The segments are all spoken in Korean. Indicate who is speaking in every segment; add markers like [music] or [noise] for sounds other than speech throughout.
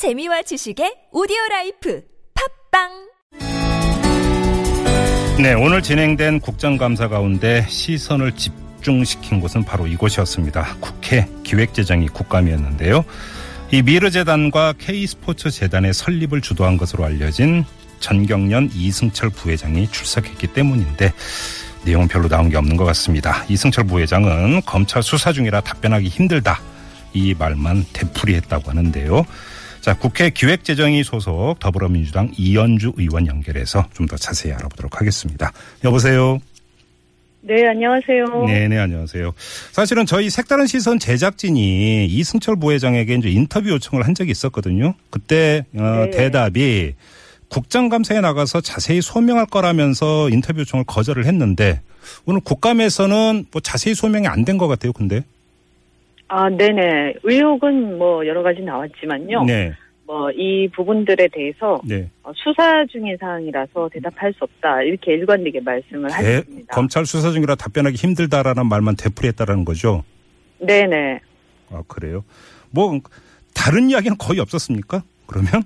Speaker 1: 재미와 지식의 오디오 라이프 팟빵
Speaker 2: 네, 오늘 진행된 국정감사 가운데 시선을 집중시킨 곳은 바로 이곳이었습니다. 국회 기획재정위 국감이었는데요. 이 미르재단과 K스포츠재단의 설립을 주도한 것으로 알려진 전경련 이승철 부회장이 출석했기 때문인데 내용은 별로 나온 게 없는 것 같습니다. 이승철 부회장은 검찰 수사 중이라 답변하기 힘들다. 이 말만 되풀이했다고 하는데요. 자, 국회 기획재정위 소속 더불어민주당 이현주 의원 연결해서 좀 더 자세히 알아보도록 하겠습니다. 여보세요.
Speaker 3: 네, 안녕하세요.
Speaker 2: 네 네, 안녕하세요. 사실은 저희 색다른 시선 제작진이 이승철 부회장에게 이제 인터뷰 요청을 한 적이 있었거든요. 그때 어,
Speaker 3: 네.
Speaker 2: 대답이 국정감사에 나가서 자세히 소명할 거라면서 인터뷰 요청을 거절을 했는데 오늘 국감에서는 뭐 자세히 소명이 안 된 것 같아요. 근데
Speaker 3: 아, 네네. 의혹은 뭐 여러 가지 나왔지만요.
Speaker 2: 네,
Speaker 3: 뭐이 부분들에 대해서
Speaker 2: 네.
Speaker 3: 어, 수사 중인 사항이라서 대답할 수 없다. 이렇게 일관되게 말씀을
Speaker 2: 대-
Speaker 3: 하셨습니다.
Speaker 2: 검찰 수사 중이라 답변하기 힘들다라는 말만 되풀이했다라는 거죠.
Speaker 3: 네네.
Speaker 2: 아 그래요? 뭐 다른 이야기는 거의 없었습니까? 그러면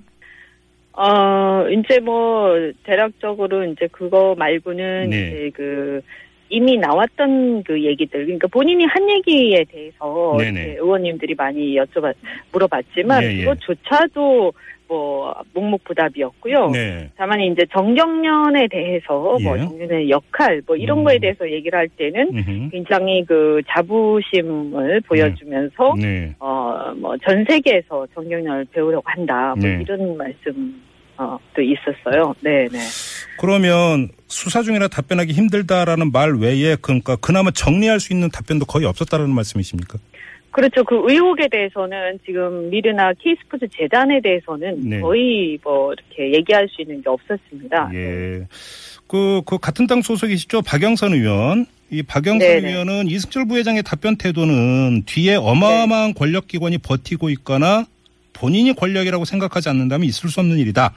Speaker 3: 어, 이제 뭐 대략적으로 이제 그거 말고는
Speaker 2: 네.
Speaker 3: 이제 그 이미 나왔던 그 얘기들, 그러니까 본인이 한 얘기에 대해서
Speaker 2: 네네.
Speaker 3: 의원님들이 많이 여쭤봤, 물어봤지만
Speaker 2: 예, 예.
Speaker 3: 그것조차도 뭐 묵묵부답이었고요.
Speaker 2: 네,
Speaker 3: 다만 이제 정경련에 대해서 뭐
Speaker 2: 예.
Speaker 3: 정경련의 역할 뭐 이런
Speaker 2: 음.
Speaker 3: 거에 대해서 얘기를 할 때는
Speaker 2: 음흠.
Speaker 3: 굉장히 그 자부심을 보여주면서
Speaker 2: 네.
Speaker 3: 어뭐 전 세계에서 정경련을 배우려고 한다 뭐
Speaker 2: 네.
Speaker 3: 이런 말씀 어 또 있었어요. 네, 네.
Speaker 2: 그러면 수사 중이라 답변하기 힘들다라는 말 외에 그러니까 그나마 정리할 수 있는 답변도 거의 없었다라는 말씀이십니까?
Speaker 3: 그렇죠. 그 의혹에 대해서는 지금 미르나 K스포츠 재단에 대해서는
Speaker 2: 네.
Speaker 3: 거의 뭐 이렇게 얘기할 수 있는 게 없었습니다.
Speaker 2: 예. 그, 그 같은 당 소속이시죠? 박영선 의원. 이 박영선
Speaker 3: 네네.
Speaker 2: 의원은 이승철 부회장의 답변 태도는 뒤에 어마어마한
Speaker 3: 네.
Speaker 2: 권력기관이 버티고 있거나 본인이 권력이라고 생각하지 않는다면 있을 수 없는 일이다.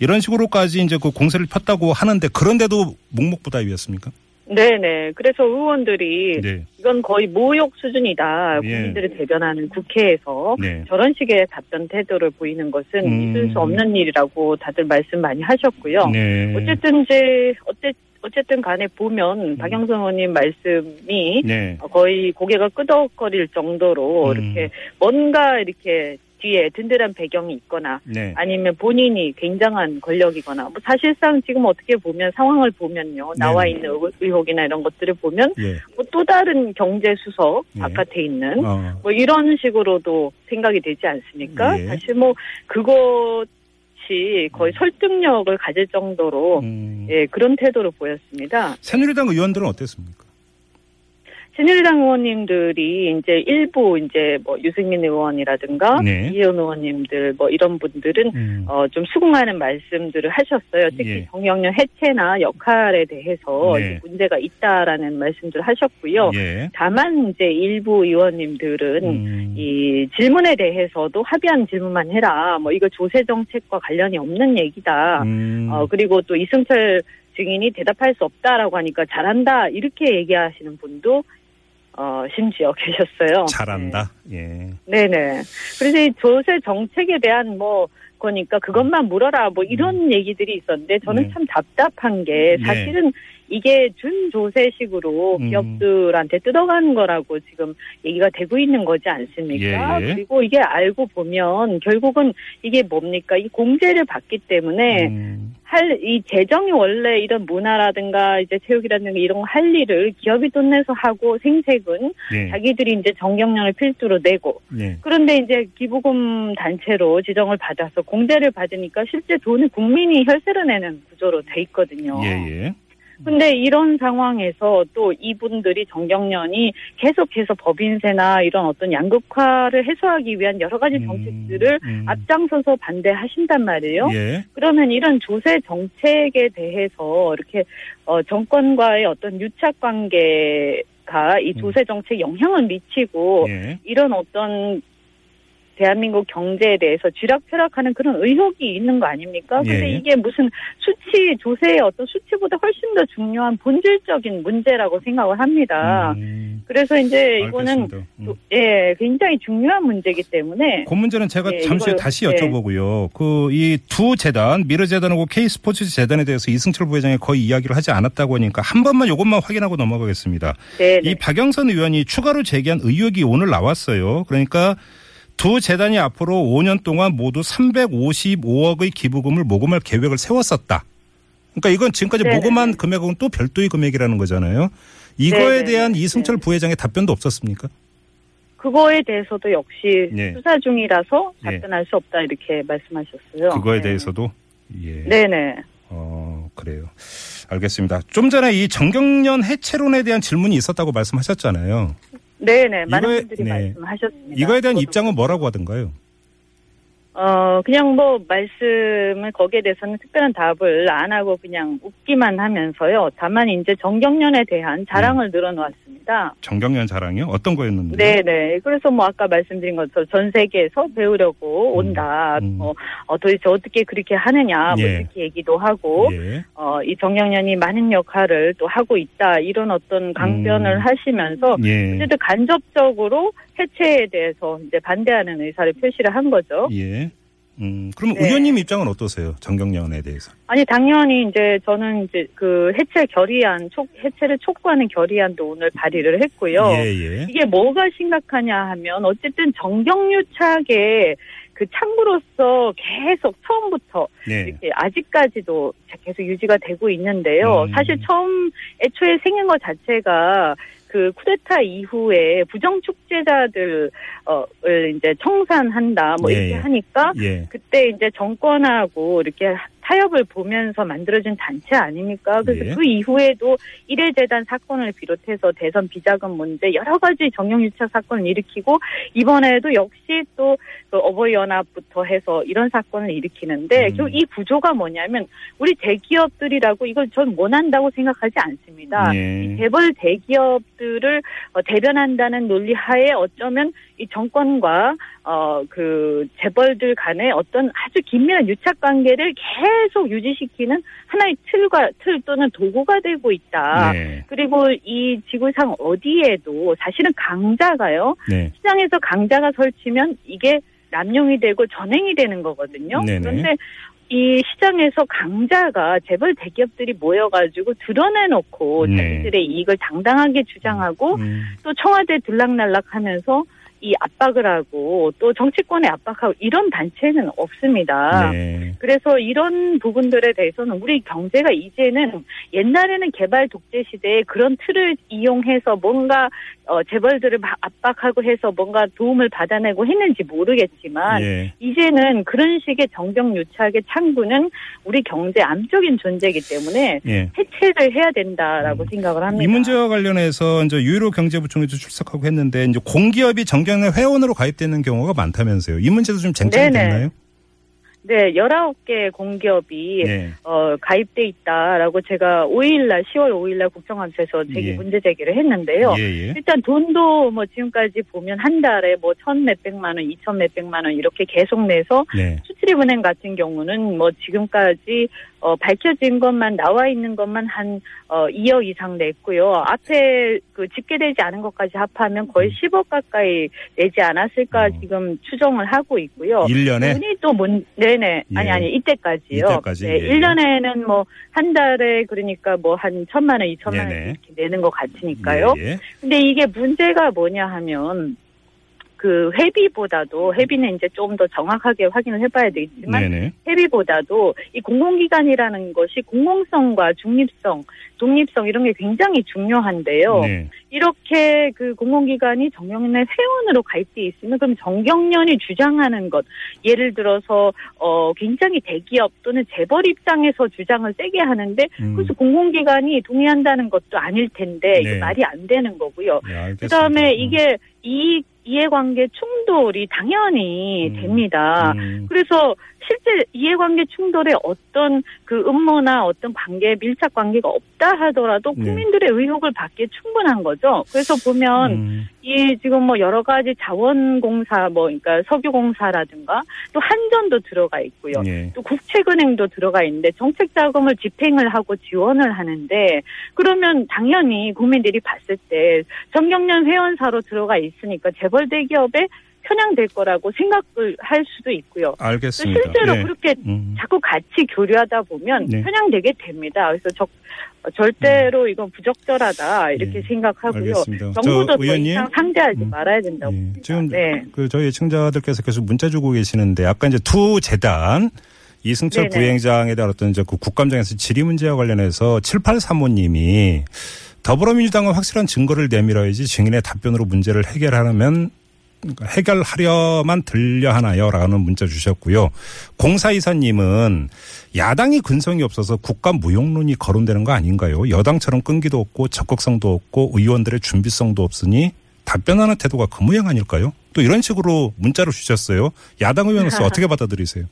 Speaker 2: 이런 식으로까지 이제 그 공세를 폈다고 하는데 그런데도 묵묵부답이었습니까?
Speaker 3: 네네. 그래서 의원들이
Speaker 2: 네.
Speaker 3: 이건 거의 모욕 수준이다.
Speaker 2: 예.
Speaker 3: 국민들을 대변하는 국회에서
Speaker 2: 네.
Speaker 3: 저런 식의 답변 태도를 보이는 것은
Speaker 2: 음.
Speaker 3: 있을 수 없는 일이라고 다들 말씀 많이 하셨고요.
Speaker 2: 네.
Speaker 3: 어쨌든 이제 어째, 어쨌든 간에 보면 박영선 의원님 말씀이
Speaker 2: 네.
Speaker 3: 거의 고개가 끄덕거릴 정도로
Speaker 2: 음.
Speaker 3: 이렇게 뭔가 이렇게 뒤에 든든한 배경이 있거나
Speaker 2: 네.
Speaker 3: 아니면 본인이 굉장한 권력이거나 뭐 사실상 지금 어떻게 보면 상황을 보면요 나와
Speaker 2: 네.
Speaker 3: 있는 의- 의혹이나 이런 것들을 보면
Speaker 2: 예.
Speaker 3: 뭐또 다른 경제 수석
Speaker 2: 예.
Speaker 3: 바깥에 있는
Speaker 2: 어.
Speaker 3: 뭐 이런 식으로도 생각이 되지 않습니까?
Speaker 2: 예.
Speaker 3: 사실 뭐 그것이 거의 설득력을 가질 정도로
Speaker 2: 음.
Speaker 3: 예 그런 태도를 보였습니다.
Speaker 2: 새누리당 의원들은 어땠습니까?
Speaker 3: 새누리당 의원님들이 이제 일부 이제 뭐 유승민 의원이라든가
Speaker 2: 네.
Speaker 3: 이혜원 의원님들 뭐 이런 분들은
Speaker 2: 음.
Speaker 3: 어좀 수긍하는 말씀들을 하셨어요. 특히
Speaker 2: 예.
Speaker 3: 정경련 해체나 역할에 대해서
Speaker 2: 네.
Speaker 3: 문제가 있다라는 말씀들을 하셨고요.
Speaker 2: 예.
Speaker 3: 다만 이제 일부 의원님들은
Speaker 2: 음.
Speaker 3: 이 질문에 대해서도 합의한 질문만 해라. 뭐 이거 조세 정책과 관련이 없는 얘기다.
Speaker 2: 음.
Speaker 3: 어 그리고 또 이승철 증인이 대답할 수 없다라고 하니까 잘한다 이렇게 얘기하시는 분도 어 심지어 계셨어요.
Speaker 2: 잘한다. 예.
Speaker 3: 네. 네네. 그래서 이 조세 정책에 대한 뭐 그러니까 그것만 물어라 뭐 이런 얘기들이 있었는데 저는
Speaker 2: 음. 네.
Speaker 3: 참 답답한 게
Speaker 2: 네.
Speaker 3: 사실은 이게 준조세식으로
Speaker 2: 음.
Speaker 3: 기업들한테 뜯어가는 거라고 지금 얘기가 되고 있는 거지 않습니까?
Speaker 2: 예, 예.
Speaker 3: 그리고 이게 알고 보면 결국은 이게 뭡니까? 이 공제를 받기 때문에
Speaker 2: 음.
Speaker 3: 할이 재정이 원래 이런 문화라든가 이제 체육이라든가 이런 거할 일을 기업이 돈 내서 하고 생색은
Speaker 2: 예.
Speaker 3: 자기들이 이제 정경련을 필두로 내고
Speaker 2: 예.
Speaker 3: 그런데 이제 기부금 단체로 지정을 받아서 공제를 받으니까 실제 돈을 국민이 혈세로 내는 구조로 돼 있거든요.
Speaker 2: 예, 예.
Speaker 3: 근데 이런 상황에서 또 이분들이 정경련이 계속해서 법인세나 이런 어떤 양극화를 해소하기 위한 여러 가지
Speaker 2: 음,
Speaker 3: 정책들을
Speaker 2: 음.
Speaker 3: 앞장서서 반대하신단 말이에요.
Speaker 2: 예.
Speaker 3: 그러면 이런 조세 정책에 대해서 이렇게 어, 정권과의 어떤 유착 관계 가 이 조세 정책 에 영향을 미치고
Speaker 2: 예.
Speaker 3: 이런 어떤 대한민국 경제에 대해서 쥐락펴락하는 그런 의혹이 있는 거 아닙니까? 근데
Speaker 2: 예.
Speaker 3: 이게 무슨 수치 조세의 어떤 수치보다 훨씬 더 중요한 본질적인 문제라고 생각을 합니다.
Speaker 2: 음,
Speaker 3: 그래서 이제 이거는.
Speaker 2: 음.
Speaker 3: 또- 예, 굉장히 중요한 문제이기 때문에
Speaker 2: 그 문제는 제가
Speaker 3: 예,
Speaker 2: 잠시 후에
Speaker 3: 이걸-
Speaker 2: 다시
Speaker 3: 네.
Speaker 2: 여쭤보고요. 그이 두 재단 미르 재단하고 K스포츠 재단에 대해서 이승철 부회장이 거의 이야기를 하지 않았다고 하니까 한 번만 이것만 확인하고 넘어가겠습니다.
Speaker 3: 네,
Speaker 2: 이
Speaker 3: 네.
Speaker 2: 박영선 의원이 추가로 제기한 의혹이 오늘 나왔어요. 그러니까 두 재단이 앞으로 5년 동안 모두 355억의 기부금을 모금할 계획을 세웠었다. 그러니까 이건 지금까지
Speaker 3: 네네.
Speaker 2: 모금한 금액은 또 별도의 금액이라는 거잖아요. 이거에
Speaker 3: 네네.
Speaker 2: 대한 이승철
Speaker 3: 네.
Speaker 2: 부회장의 답변도 없었습니까?
Speaker 3: 그거에 대해서도 역시
Speaker 2: 예.
Speaker 3: 수사 중이라서
Speaker 2: 예.
Speaker 3: 답변할 수 없다 이렇게 말씀하셨어요.
Speaker 2: 그거에
Speaker 3: 네.
Speaker 2: 대해서도 예.
Speaker 3: 네네.
Speaker 2: 어, 그래요. 알겠습니다. 좀 전에 이 정경련 해체론에 대한 질문이 있었다고 말씀하셨잖아요.
Speaker 3: 네네. 많은
Speaker 2: 이거에-
Speaker 3: 분들이
Speaker 2: 네.
Speaker 3: 말씀하셨습니다.
Speaker 2: 이거에 대한 입장은 뭐라고 하던가요?
Speaker 3: 어, 그냥 뭐, 말씀을 거기에 대해서는 특별한 답을 안 하고 그냥 웃기만 하면서요. 다만 이제 정경련에 대한 자랑을 늘어놓았습니다.
Speaker 2: 정경련 자랑이요? 어떤 거였는데?
Speaker 3: 네네. 그래서 뭐 아까 말씀드린 것처럼 전 세계에서 배우려고
Speaker 2: 음,
Speaker 3: 온다.
Speaker 2: 음.
Speaker 3: 뭐, 어, 도대체 어떻게 그렇게 하느냐. 뭐
Speaker 2: 예.
Speaker 3: 이렇게 얘기도 하고.
Speaker 2: 예.
Speaker 3: 어, 이 정경련이 많은 역할을 또 하고 있다. 이런 어떤 강변을
Speaker 2: 음.
Speaker 3: 하시면서.
Speaker 2: 예.
Speaker 3: 어쨌든 간접적으로 해체에 대해서 이제 반대하는 의사를 표시를 한 거죠.
Speaker 2: 예. 음, 그럼
Speaker 3: 네.
Speaker 2: 의원님 입장은 어떠세요? 정경련에 대해서.
Speaker 3: 아니 당연히 이제 저는 이제 그 해체 결의안 촉 해체를 촉구하는 결의안도 오늘 발의를 했고요.
Speaker 2: 예, 예.
Speaker 3: 이게 뭐가 심각하냐 하면 어쨌든 정경유 착의 그 창구로서 계속 처음부터
Speaker 2: 네.
Speaker 3: 이렇게 아직까지도 계속 유지가 되고 있는데요.
Speaker 2: 음.
Speaker 3: 사실 처음 애초에 생긴 것 자체가 그 쿠데타 이후에 부정 축제자들 어을 이제 청산한다 뭐
Speaker 2: 예,
Speaker 3: 이렇게
Speaker 2: 예.
Speaker 3: 하니까
Speaker 2: 예.
Speaker 3: 그때 이제 정권하고 이렇게 타협을 보면서 만들어진 단체 아닙니까? 그래서
Speaker 2: 예.
Speaker 3: 그 이후에도 일회재단 사건을 비롯해서 대선 비자금 문제 여러 가지 정경유착 사건을 일으키고 이번에도 역시 또 그 어버이연합부터 해서 이런 사건을 일으키는데
Speaker 2: 음.
Speaker 3: 결국 이 구조가 뭐냐면 우리 대기업들이라고 이걸 전 원한다고 생각하지 않습니다.
Speaker 2: 예.
Speaker 3: 이 재벌 대기업들을 어, 대변한다는 논리 하에 어쩌면 이 정권과 어 그 재벌들 간의 어떤 아주 긴밀한 유착 관계를 계속 유지시키는 하나의 틀과 틀 또는 도구가 되고 있다.
Speaker 2: 네.
Speaker 3: 그리고 이 지구상 어디에도 사실은 강자가요.
Speaker 2: 네.
Speaker 3: 시장에서 강자가 설치면 이게 남용이 되고 전행이 되는 거거든요.
Speaker 2: 네네.
Speaker 3: 그런데 이 시장에서 강자가 재벌 대기업들이 모여가지고 드러내놓고
Speaker 2: 네.
Speaker 3: 자기들의 이익을 당당하게 주장하고
Speaker 2: 음,
Speaker 3: 또 청와대 들락날락하면서 이 압박을 하고 또 정치권에 압박하고 이런 단체는 없습니다.
Speaker 2: 네.
Speaker 3: 그래서 이런 부분들에 대해서는 우리 경제가 이제는 옛날에는 개발 독재 시대에 그런 틀을 이용해서 뭔가 어, 재벌들을 막 압박하고 해서 뭔가 도움을 받아내고 했는지 모르겠지만
Speaker 2: 예.
Speaker 3: 이제는 그런 식의 정경유착의 창구는 우리 경제 암적인 존재이기 때문에
Speaker 2: 예.
Speaker 3: 해체를 해야 된다라고 생각을 합니다.
Speaker 2: 이 문제와 관련해서 이제 유로 경제부총리도 출석하고 했는데 이제 공기업이 정 경련 회원으로 가입되는 경우가 많다면서요. 이 문제도 좀 쟁점이
Speaker 3: 네네.
Speaker 2: 됐나요?
Speaker 3: 네, 19개 공기업이
Speaker 2: 예.
Speaker 3: 어, 가입돼 있다라고 제가 5일날 10월 5일날 국정감사에서 제기
Speaker 2: 예.
Speaker 3: 문제 제기를 했는데요.
Speaker 2: 예, 예.
Speaker 3: 일단 돈도 뭐 지금까지 보면 한 달에 뭐 천 몇백만 원, 이천 몇백만 원 이렇게 계속 내서
Speaker 2: 네.
Speaker 3: 수출입은행 같은 경우는 뭐 지금까지 어, 밝혀진 것만 나와 있는 것만 한 어, 2억 이상 냈고요. 앞에 그 집계되지 않은 것까지 합하면 거의 10억 가까이 내지 않았을까
Speaker 2: 음.
Speaker 3: 지금 추정을 하고 있고요.
Speaker 2: 1년에
Speaker 3: 이분이 또 뭔, 네네. 아니,
Speaker 2: 예.
Speaker 3: 아니, 이때까지요.
Speaker 2: 이때까지,
Speaker 3: 네,
Speaker 2: 예.
Speaker 3: 1년에는 뭐, 한 달에 그러니까 뭐, 한 천만 원, 이천만 원. 이렇게 내는 것 같으니까요.
Speaker 2: 예, 예.
Speaker 3: 근데 이게 문제가 뭐냐 하면, 그 회비보다도, 회비는 이제 좀더 정확하게 확인을 해봐야 되겠지만,
Speaker 2: 네네.
Speaker 3: 회비보다도 이 공공기관이라는 것이 공공성과 중립성, 독립성 이런 게 굉장히 중요한데요.
Speaker 2: 네.
Speaker 3: 이렇게 그 공공기관이 정경련의 회원으로 가입돼 있으면 그럼 정경련이 주장하는 것 예를 들어서 어 굉장히 대기업 또는 재벌 입장에서 주장을 세게 하는데
Speaker 2: 음.
Speaker 3: 그래서 공공기관이 동의한다는 것도 아닐 텐데
Speaker 2: 네.
Speaker 3: 이게 말이 안 되는 거고요.
Speaker 2: 네.
Speaker 3: 그다음에
Speaker 2: 음.
Speaker 3: 이게 이 이해관계 충돌이 당연히
Speaker 2: 음.
Speaker 3: 됩니다.
Speaker 2: 음.
Speaker 3: 그래서 실제 이해관계 충돌에 어떤 그 음모나 어떤 관계 밀착 관계가 없다 하더라도
Speaker 2: 네.
Speaker 3: 국민들의 의혹을 받기에 충분한 거죠. 그래서 보면
Speaker 2: 음,
Speaker 3: 이 지금 뭐 여러 가지 자원공사 뭐 그러니까 석유공사라든가 또 한전도 들어가 있고요.
Speaker 2: 예.
Speaker 3: 또 국책은행도 들어가 있는데 정책 자금을 집행을 하고 지원을 하는데 그러면 당연히 국민들이 봤을 때 정경련 회원사로 들어가 있으니까 재벌 대기업에 편향될 거라고 생각을 할 수도 있고요. 또
Speaker 2: 알겠습니다.
Speaker 3: 실제로
Speaker 2: 예.
Speaker 3: 그렇게
Speaker 2: 음,
Speaker 3: 자꾸 같이 교류하다 보면
Speaker 2: 네.
Speaker 3: 편향되게 됩니다. 그래서 적, 어, 절대로 이건 부적절하다 이렇게
Speaker 2: 네.
Speaker 3: 생각하고요.
Speaker 2: 알겠습니다.
Speaker 3: 정부도 저더
Speaker 2: 의원님,
Speaker 3: 이상 상대하지
Speaker 2: 음.
Speaker 3: 말아야 된다고
Speaker 2: 예.
Speaker 3: 봅니다.
Speaker 2: 지금
Speaker 3: 네.
Speaker 2: 그 저희 청자들께서 계속 문자 주고 계시는데 아까 이제 두 재단 이승철
Speaker 3: 네네.
Speaker 2: 부행장에 대한 어떤 이제 그 국감장에서 질의 문제와 관련해서 7835님이 더불어민주당은 확실한 증거를 내밀어야지 증인의 답변으로 문제를 해결하려면 해결하려만 들려 하나요라는 문자 주셨고요. 공사 이사님은 야당이 근성이 없어서 국감 무용론이 거론되는 거 아닌가요? 여당처럼 끈기도 없고 적극성도 없고 의원들의 준비성도 없으니 답변하는 태도가 그 모양 아닐까요? 또 이런 식으로 문자로 주셨어요. 야당 의원으로서 어떻게 [laughs] 받아들이세요?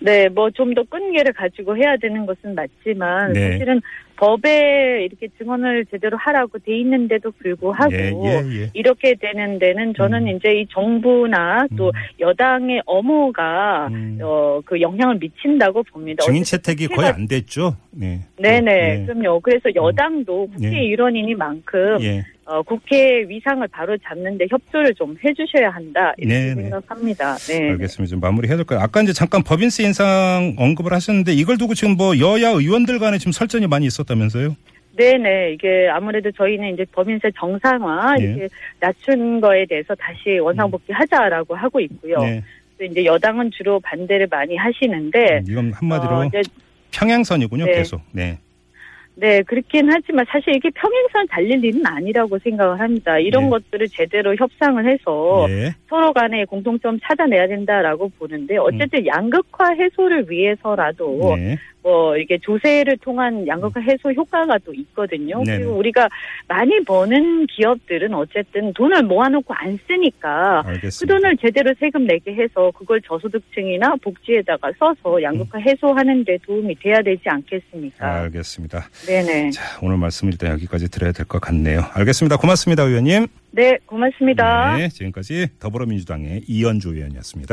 Speaker 3: 네, 뭐 좀 더 끈기를 가지고 해야 되는 것은 맞지만
Speaker 2: 네.
Speaker 3: 사실은 법에 이렇게 증언을 제대로 하라고 돼 있는데도 불구하고
Speaker 2: 예, 예, 예.
Speaker 3: 이렇게 되는 데는 저는
Speaker 2: 음.
Speaker 3: 이제 이 정부나 또
Speaker 2: 음.
Speaker 3: 여당의 엄호가
Speaker 2: 음.
Speaker 3: 어, 그 영향을 미친다고 봅니다.
Speaker 2: 증인 채택이 거의 안 됐죠. 네.
Speaker 3: 네네,
Speaker 2: 예.
Speaker 3: 그럼요. 그래서 여당도 국회
Speaker 2: 예.
Speaker 3: 일원이니만큼
Speaker 2: 예.
Speaker 3: 어, 국회 위상을 바로 잡는데 협조를 좀 해주셔야 한다 이렇게
Speaker 2: 네네.
Speaker 3: 생각합니다. 네.
Speaker 2: 알겠습니다. 좀 마무리 해야 될 거예요. 아까 이제 잠깐 법인세 인상 언급을 하셨는데 이걸 두고 지금 뭐 여야 의원들 간에 지금 설전이 많이 있었다 면서요?
Speaker 3: 네네. 이게 아무래도 저희는 이제 법인세 정상화
Speaker 2: 예.
Speaker 3: 이렇게 낮춘 거에 대해서 다시 원상복귀하자라고 하고 있고요.
Speaker 2: 네.
Speaker 3: 이제 여당은 주로 반대를 많이 하시는데
Speaker 2: 이건 한마디로
Speaker 3: 어,
Speaker 2: 평행선이군요,
Speaker 3: 네.
Speaker 2: 계속. 네.
Speaker 3: 네, 그렇긴 하지만 사실 이게 평행선 달릴 일은 아니라고 생각을 합니다. 이런
Speaker 2: 네.
Speaker 3: 것들을 제대로 협상을 해서
Speaker 2: 예.
Speaker 3: 서로 간에 공통점 찾아내야 된다라고 보는데 어쨌든 양극화 해소를 위해서라도
Speaker 2: 네.
Speaker 3: 뭐 이게 조세를 통한 양극화 해소 효과가 또 있거든요.
Speaker 2: 네네.
Speaker 3: 그리고 우리가 많이 버는 기업들은 어쨌든 돈을 모아놓고 안 쓰니까 그
Speaker 2: 알겠습니다.
Speaker 3: 돈을 제대로 세금 내게 해서 그걸 저소득층이나 복지에다가 써서 양극화 해소하는 데 도움이 돼야 되지 않겠습니까?
Speaker 2: 알겠습니다.
Speaker 3: 네네.
Speaker 2: 자, 오늘 말씀 일단 여기까지 드려야 될 것 같네요. 알겠습니다. 고맙습니다, 의원님.
Speaker 3: 네, 고맙습니다.
Speaker 2: 네, 지금까지 더불어민주당의 이현주 의원이었습니다.